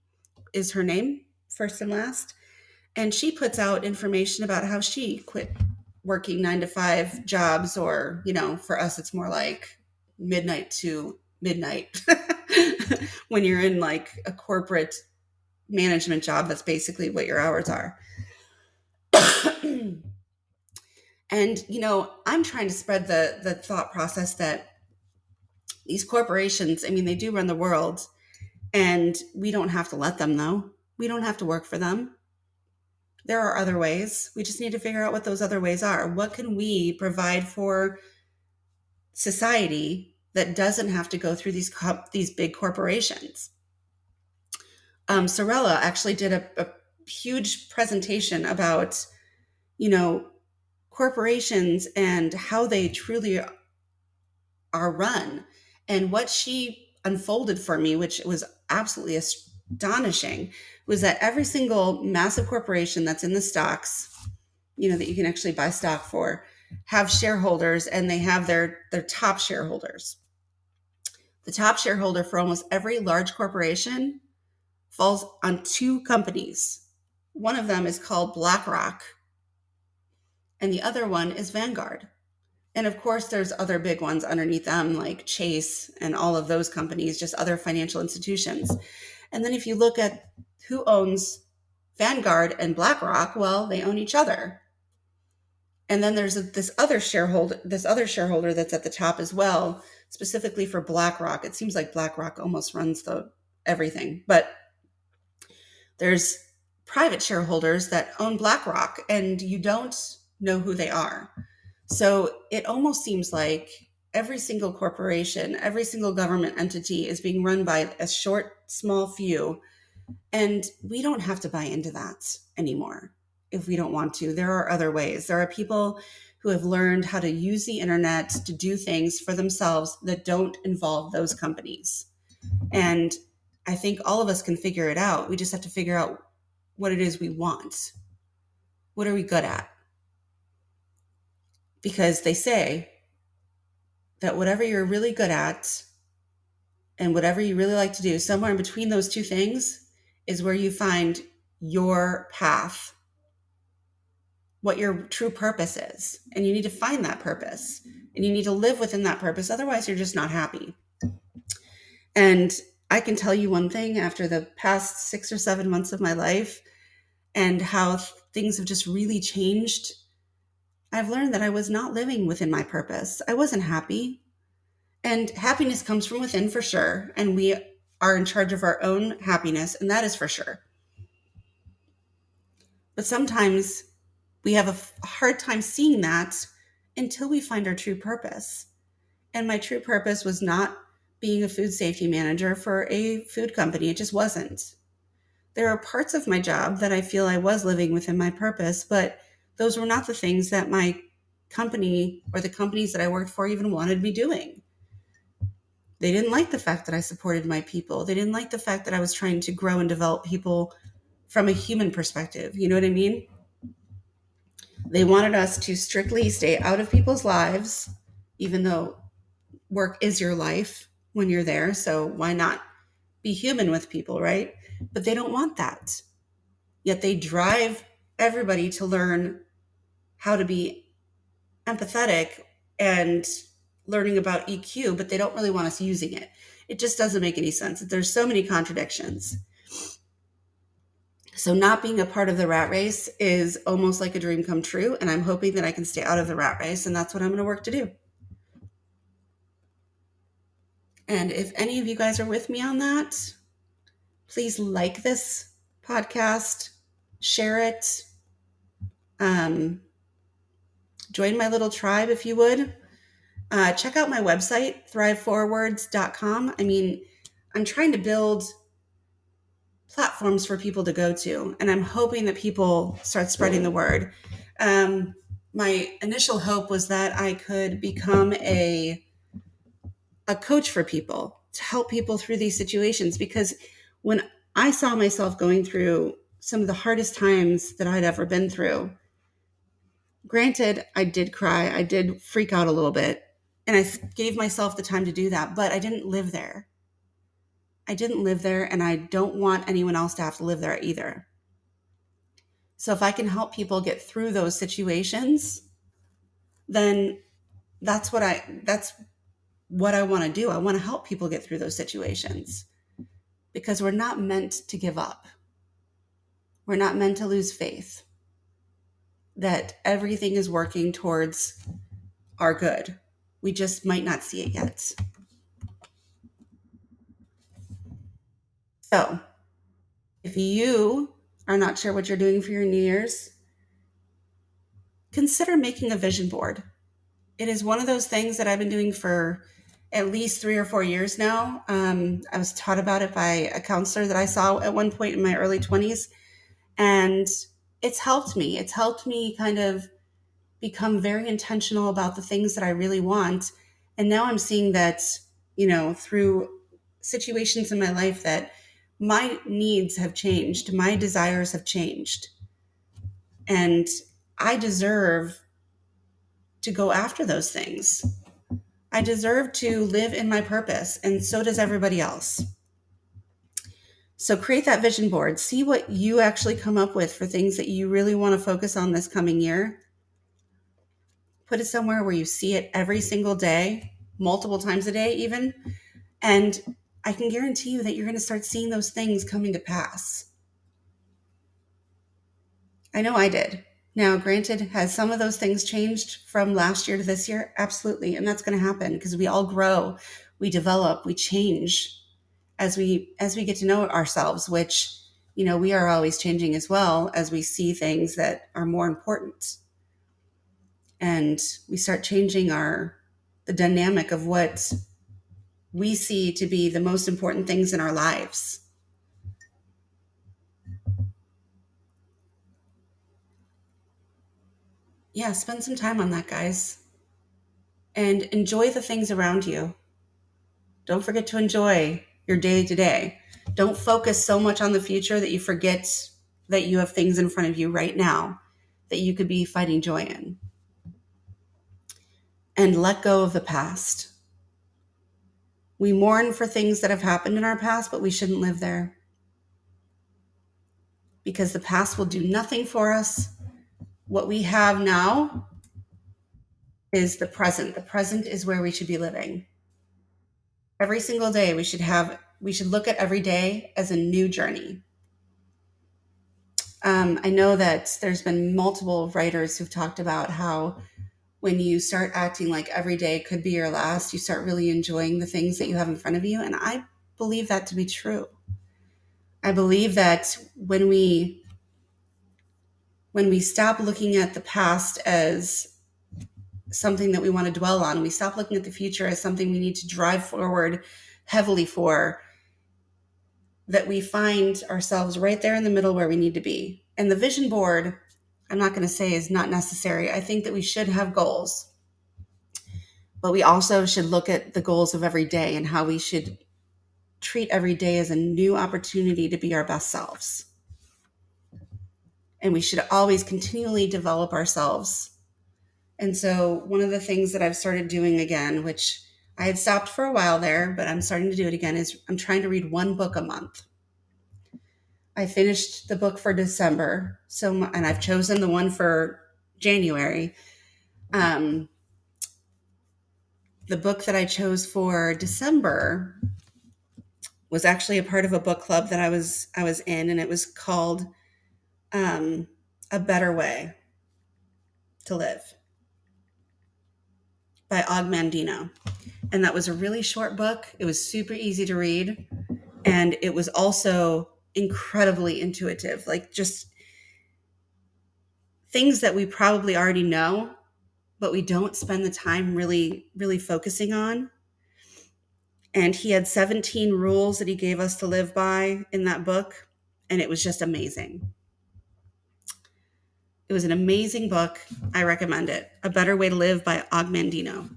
is her name, first and last. And she puts out information about how she quit working nine to five jobs, or, you know, for us, it's more like midnight to midnight [laughs] when you're in like a corporate management job that's basically what your hours are. [coughs] And you know i'm trying to spread the the thought process that these corporations i mean they do run the world and we don't have to let them though. We don't have to work for them. There are other ways. We just need to figure out what those other ways are. What can we provide for society that doesn't have to go through these these big corporations. Um, Sorella actually did a, a huge presentation about, you know, corporations and how they truly are run. And what she unfolded for me, which was absolutely astonishing, was that every single massive corporation that's in the stocks, you know, that you can actually buy stock for, have shareholders and they have their their top shareholders. The top shareholder for almost every large corporation falls on two companies. One of them is called BlackRock and the other one is Vanguard. And of course, there's other big ones underneath them, like Chase and all of those companies, just other financial institutions. And then if you look at who owns Vanguard and BlackRock, well, they own each other and then there's this other shareholder this other shareholder that's at the top as well specifically for blackrock. It seems like blackrock almost runs the everything but there's private shareholders that own blackrock and you don't know who they are. So it almost seems like every single corporation every single government entity is being run by a short small few and we don't have to buy into that anymore if we don't want to. There are other ways. There are people who have learned how to use the internet to do things for themselves that don't involve those companies. And I think all of us can figure it out. We just have to figure out what it is we want. What are we good at? Because they say that whatever you're really good at and whatever you really like to do, somewhere in between those two things is where you find your path what your true purpose is. And you need to find that purpose and you need to live within that purpose. Otherwise, you're just not happy. And I can tell you one thing after the past six or seven months of my life and how things have just really changed I've learned that I was not living within my purpose. I wasn't happy. And happiness comes from within for sure. And we are in charge of our own happiness, and that is for sure. But sometimes we have a hard time seeing that until we find our true purpose. And my true purpose was not being a food safety manager for a food company, it just wasn't. There are parts of my job that I feel I was living within my purpose, but those were not the things that my company or the companies that I worked for even wanted me doing. They didn't like the fact that I supported my people. They didn't like the fact that I was trying to grow and develop people from a human perspective. You know what I mean? They wanted us to strictly stay out of people's lives, even though work is your life when you're there. So why not be human with people, right? But they don't want that. Yet they drive everybody to learn how to be empathetic and learning about EQ, but they don't really want us using it. It just doesn't make any sense. There's so many contradictions. So, not being a part of the rat race is almost like a dream come true. And I'm hoping that I can stay out of the rat race. And that's what I'm going to work to do. And if any of you guys are with me on that, please like this podcast, share it, um, join my little tribe if you would. Uh, check out my website, thriveforwards.com. I mean, I'm trying to build platforms for people to go to, and I'm hoping that people start spreading the word. Um, my initial hope was that I could become a a coach for people to help people through these situations because when I saw myself going through some of the hardest times that I'd ever been through, granted, I did cry, I did freak out a little bit, and I gave myself the time to do that, but I didn't live there. I didn't live there, and I don't want anyone else to have to live there either. So if I can help people get through those situations, then that's what I that's what I want to do. I want to help people get through those situations because we're not meant to give up. We're not meant to lose faith that everything is working towards our good. We just might not see it yet. So, if you are not sure what you're doing for your New Year's, consider making a vision board. It is one of those things that I've been doing for at least three or four years now. Um, I was taught about it by a counselor that I saw at one point in my early 20s. And it's helped me. It's helped me kind of become very intentional about the things that I really want. And now I'm seeing that, you know, through situations in my life that my needs have changed, my desires have changed. And I deserve to go after those things. I deserve to live in my purpose, and so does everybody else. So create that vision board. See what you actually come up with for things that you really want to focus on this coming year. Put it somewhere where you see it every single day, multiple times a day, even. And I can guarantee you that you're going to start seeing those things coming to pass. I know I did. Now, granted, has some of those things changed from last year to this year? Absolutely. And that's going to happen because we all grow, we develop, we change as we as we get to know ourselves which you know we are always changing as well as we see things that are more important and we start changing our the dynamic of what we see to be the most important things in our lives yeah spend some time on that guys and enjoy the things around you don't forget to enjoy your day to day. Don't focus so much on the future that you forget that you have things in front of you right now that you could be finding joy in. And let go of the past. We mourn for things that have happened in our past, but we shouldn't live there. Because the past will do nothing for us. What we have now is the present. The present is where we should be living every single day we should have we should look at every day as a new journey Um, I know that there's been multiple writers who've talked about how when you start acting like every day could be your last, you start really enjoying the things that you have in front of you. And I believe that to be true. I believe that when we when we stop looking at the past as something that we want to dwell on, we stop looking at the future as something we need to drive forward heavily for, that we find ourselves right there in the middle where we need to be. And the vision board, I'm not going to say is not necessary. I think that we should have goals, but we also should look at the goals of every day and how we should treat every day as a new opportunity to be our best selves. And we should always continually develop ourselves. And so, one of the things that I've started doing again, which I had stopped for a while there, but I'm starting to do it again, is I'm trying to read one book a month. I finished the book for December, so and I've chosen the one for January. Um, the book that I chose for December was actually a part of a book club that I was I was in, and it was called um, "A Better Way to Live" by Og Mandino, and that was a really short book. It was super easy to read, and it was also incredibly intuitive. Like just things that we probably already know, but we don't spend the time really really focusing on. And he had 17 rules that he gave us to live by in that book and it was just amazing. It was an amazing book. I recommend it. A better way to live by og mandino.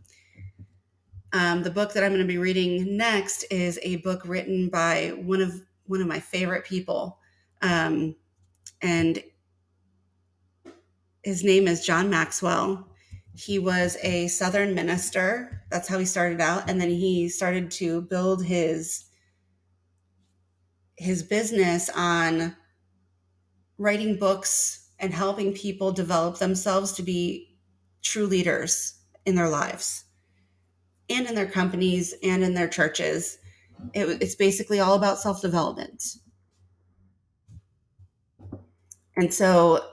Um, the book that i'm going to be reading next is a book written by one of one of my favorite people. Um, and his name is john maxwell. He was a southern minister. That's how he started out. And then he started to build his his business on writing books and helping people develop themselves to be true leaders in their lives and in their companies and in their churches it, it's basically all about self-development and so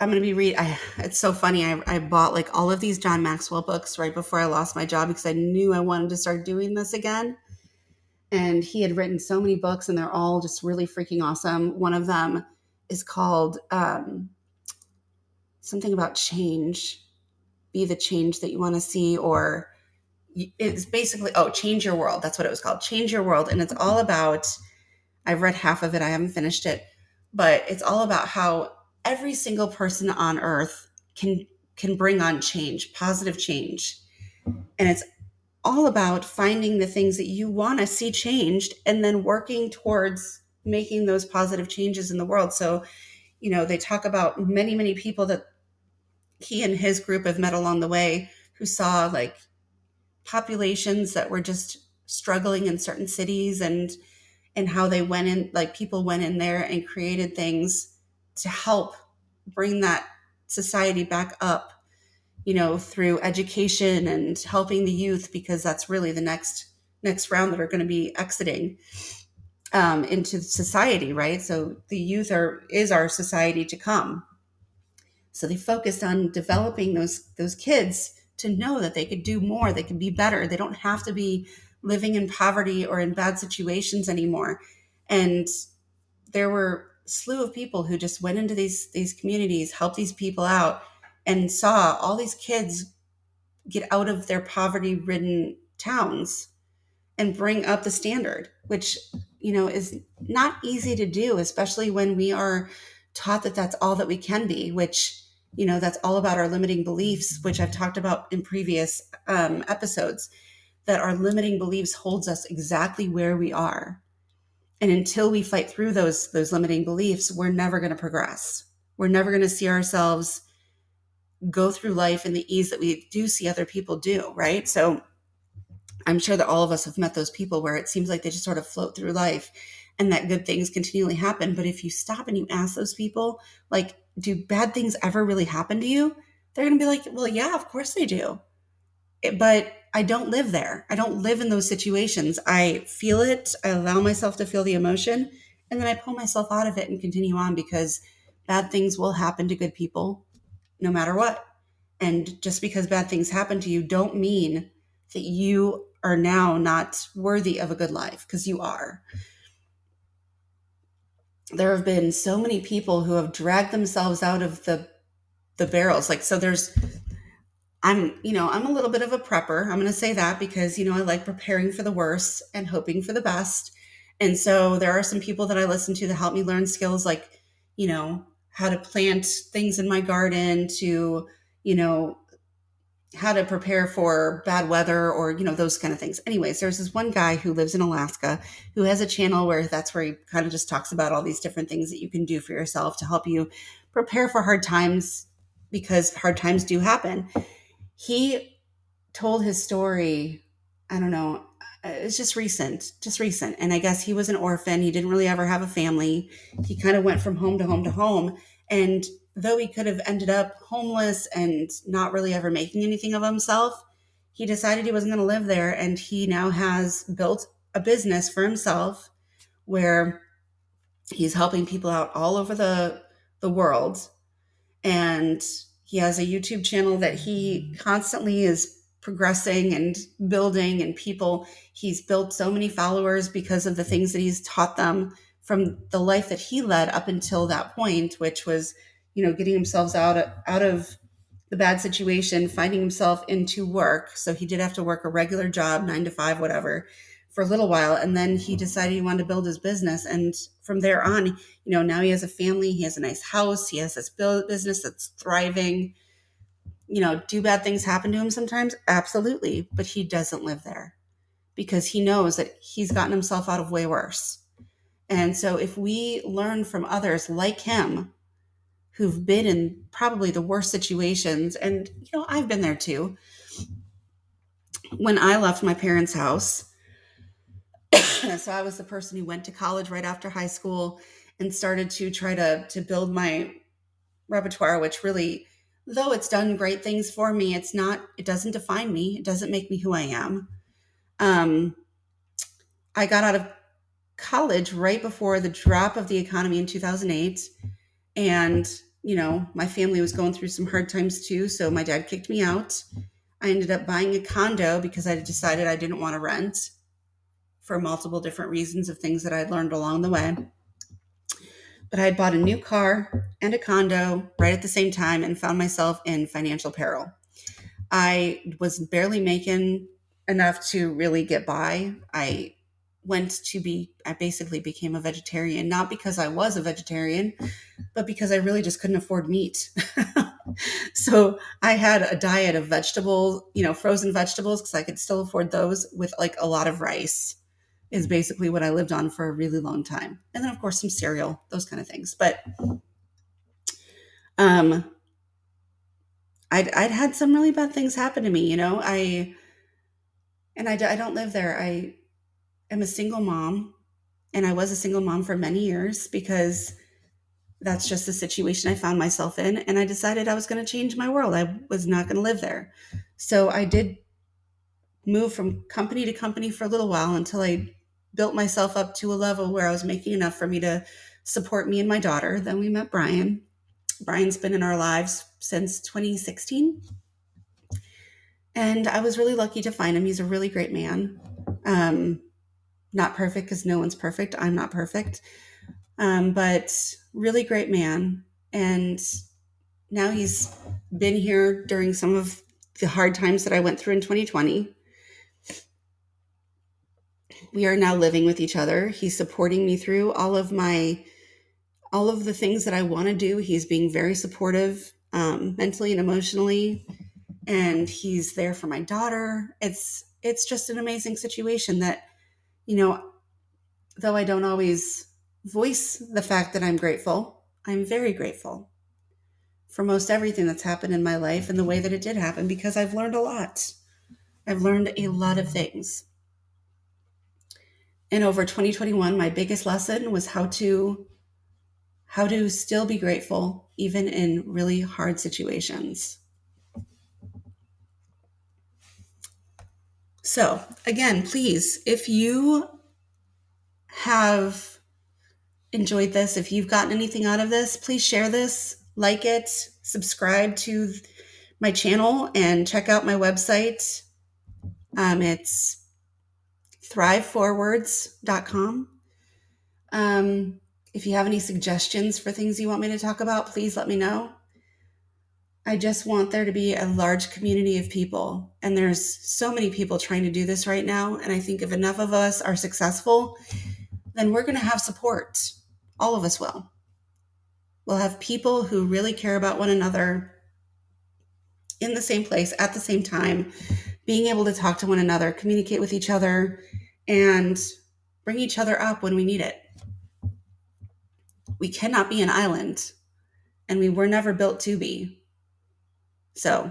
I'm going to be read. I, it's so funny. I, I bought like all of these John Maxwell books right before I lost my job because I knew I wanted to start doing this again. And he had written so many books, and they're all just really freaking awesome. One of them is called um, something about change. Be the change that you want to see, or it's basically oh, change your world. That's what it was called. Change your world, and it's all mm-hmm. about. I've read half of it. I haven't finished it, but it's all about how every single person on earth can can bring on change, positive change. And it's all about finding the things that you want to see changed and then working towards making those positive changes in the world. So, you know, they talk about many, many people that he and his group have met along the way who saw like populations that were just struggling in certain cities and and how they went in like people went in there and created things to help bring that society back up you know through education and helping the youth because that's really the next next round that are going to be exiting um, into society right? So the youth are is our society to come. So they focused on developing those those kids to know that they could do more they could be better. They don't have to be living in poverty or in bad situations anymore. And there were slew of people who just went into these these communities, helped these people out, and saw all these kids get out of their poverty-ridden towns and bring up the standard, which you know is not easy to do, especially when we are taught that that's all that we can be, which you know that's all about our limiting beliefs, which I've talked about in previous um, episodes. That our limiting beliefs holds us exactly where we are. And until we fight through those those limiting beliefs we're never going to progress. We're never going to see ourselves go through life in the ease that we do see other people do right? So i'm sure that all of us have met those people where it seems like they just sort of float through life and that good things continually happen but if you stop and you ask those people like do bad things ever really happen to you they're going to be like well yeah of course they do but I don't live there. I don't live in those situations. I feel it. I allow myself to feel the emotion and then I pull myself out of it and continue on because bad things will happen to good people no matter what. And just because bad things happen to you don't mean that you are now not worthy of a good life because you are. There have been so many people who have dragged themselves out of the the barrels. Like so there's I'm, you know, I'm a little bit of a prepper. I'm going to say that because, you know, I like preparing for the worst and hoping for the best. And so there are some people that I listen to that help me learn skills like, you know, how to plant things in my garden to, you know, how to prepare for bad weather or, you know, those kind of things. Anyways, there's this one guy who lives in Alaska who has a channel where that's where he kind of just talks about all these different things that you can do for yourself to help you prepare for hard times because hard times do happen. He told his story i don't know uh, it's just recent just recent. And i guess he was an orphan. He didn't really ever have a family. He kind of went from home to home to home and though he could have ended up homeless and not really ever making anything of himself he decided he wasn't going to live there and he now has built a business for himself where he's helping people out all over the the world. And he has a YouTube channel that he constantly is progressing and building, and people, he's built so many followers because of the things that he's taught them from the life that he led up until that point, which was, you know, getting himself out of, out of the bad situation, finding himself into work. So he did have to work a regular job, nine to five, whatever, for a little while. And then he decided he wanted to build his business. And from there on, you know, now he has a family, he has a nice house, he has this business that's thriving. You know, do bad things happen to him sometimes? Absolutely. But he doesn't live there because he knows that he's gotten himself out of way worse. And so if we learn from others like him, who've been in probably the worst situations, and, you know, I've been there too. When I left my parents' house, [coughs] so I was the person who went to college right after high school and started to try to to build my repertoire, which really, though it's done great things for me, it's not. It doesn't define me. It doesn't make me who I am. Um, I got out of college right before the drop of the economy in 2008, and you know my family was going through some hard times too. So my dad kicked me out. I ended up buying a condo because I decided I didn't want to rent for multiple different reasons of things that I'd learned along the way. But I had bought a new car and a condo right at the same time and found myself in financial peril. I was barely making enough to really get by. I went to be, I basically became a vegetarian, not because I was a vegetarian, but because I really just couldn't afford meat. [laughs] so I had a diet of vegetables, you know, frozen vegetables, because I could still afford those with like a lot of rice is basically what I lived on for a really long time. And then of course some cereal, those kind of things. But um I'd I'd had some really bad things happen to me, you know. I and I, I don't live there. I am a single mom and I was a single mom for many years because that's just the situation I found myself in and I decided I was going to change my world. I was not going to live there. So I did move from company to company for a little while until I built myself up to a level where I was making enough for me to support me and my daughter. Then we met Brian. Brian's been in our lives since 2016. And I was really lucky to find him. He's a really great man. Um, not perfect because no one's perfect. I'm not perfect. Um, but really great man. And now he's been here during some of the hard times that I went through in 2020 we are now living with each other. He's supporting me through all of my all of the things that I want to do. He's being very supportive um, mentally and emotionally, and he's there for my daughter. It's it's just an amazing situation that you know, though I don't always voice the fact that I'm grateful, I'm very grateful for most everything that's happened in my life and the way that it did happen because I've learned a lot. I've learned a lot of things and over 2021 my biggest lesson was how to how to still be grateful even in really hard situations so again please if you have enjoyed this, if you've gotten anything out of this, please share this, like it, subscribe to my channel, and check out my website. Um, it's thriveforwards.com. Um, if you have any suggestions for things you want me to talk about, please let me know. I just want there to be a large community of people. And there's so many people trying to do this right now. And I think if enough of us are successful, then we're going to have support. All of us will. We'll have people who really care about one another in the same place at the same time, being able to talk to one another, communicate with each other, and bring each other up when we need it. We cannot be an island, and we were never built to be. So,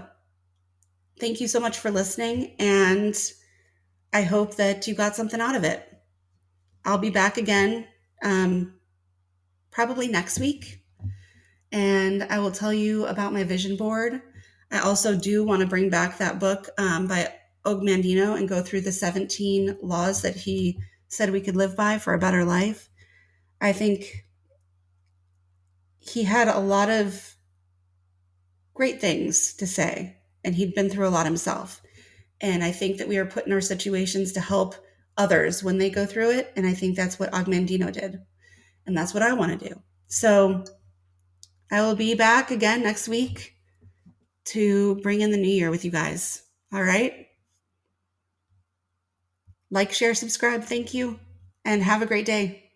thank you so much for listening, and I hope that you got something out of it. I'll be back again um, probably next week, and I will tell you about my vision board. I also do want to bring back that book um, by Og Mandino and go through the 17 laws that he said we could live by for a better life. I think he had a lot of great things to say, and he'd been through a lot himself. And I think that we are put in our situations to help others when they go through it. And I think that's what Og Mandino did. And that's what I want to do. So I will be back again next week to bring in the new year with you guys. All right. Like, share, subscribe. Thank you. And have a great day.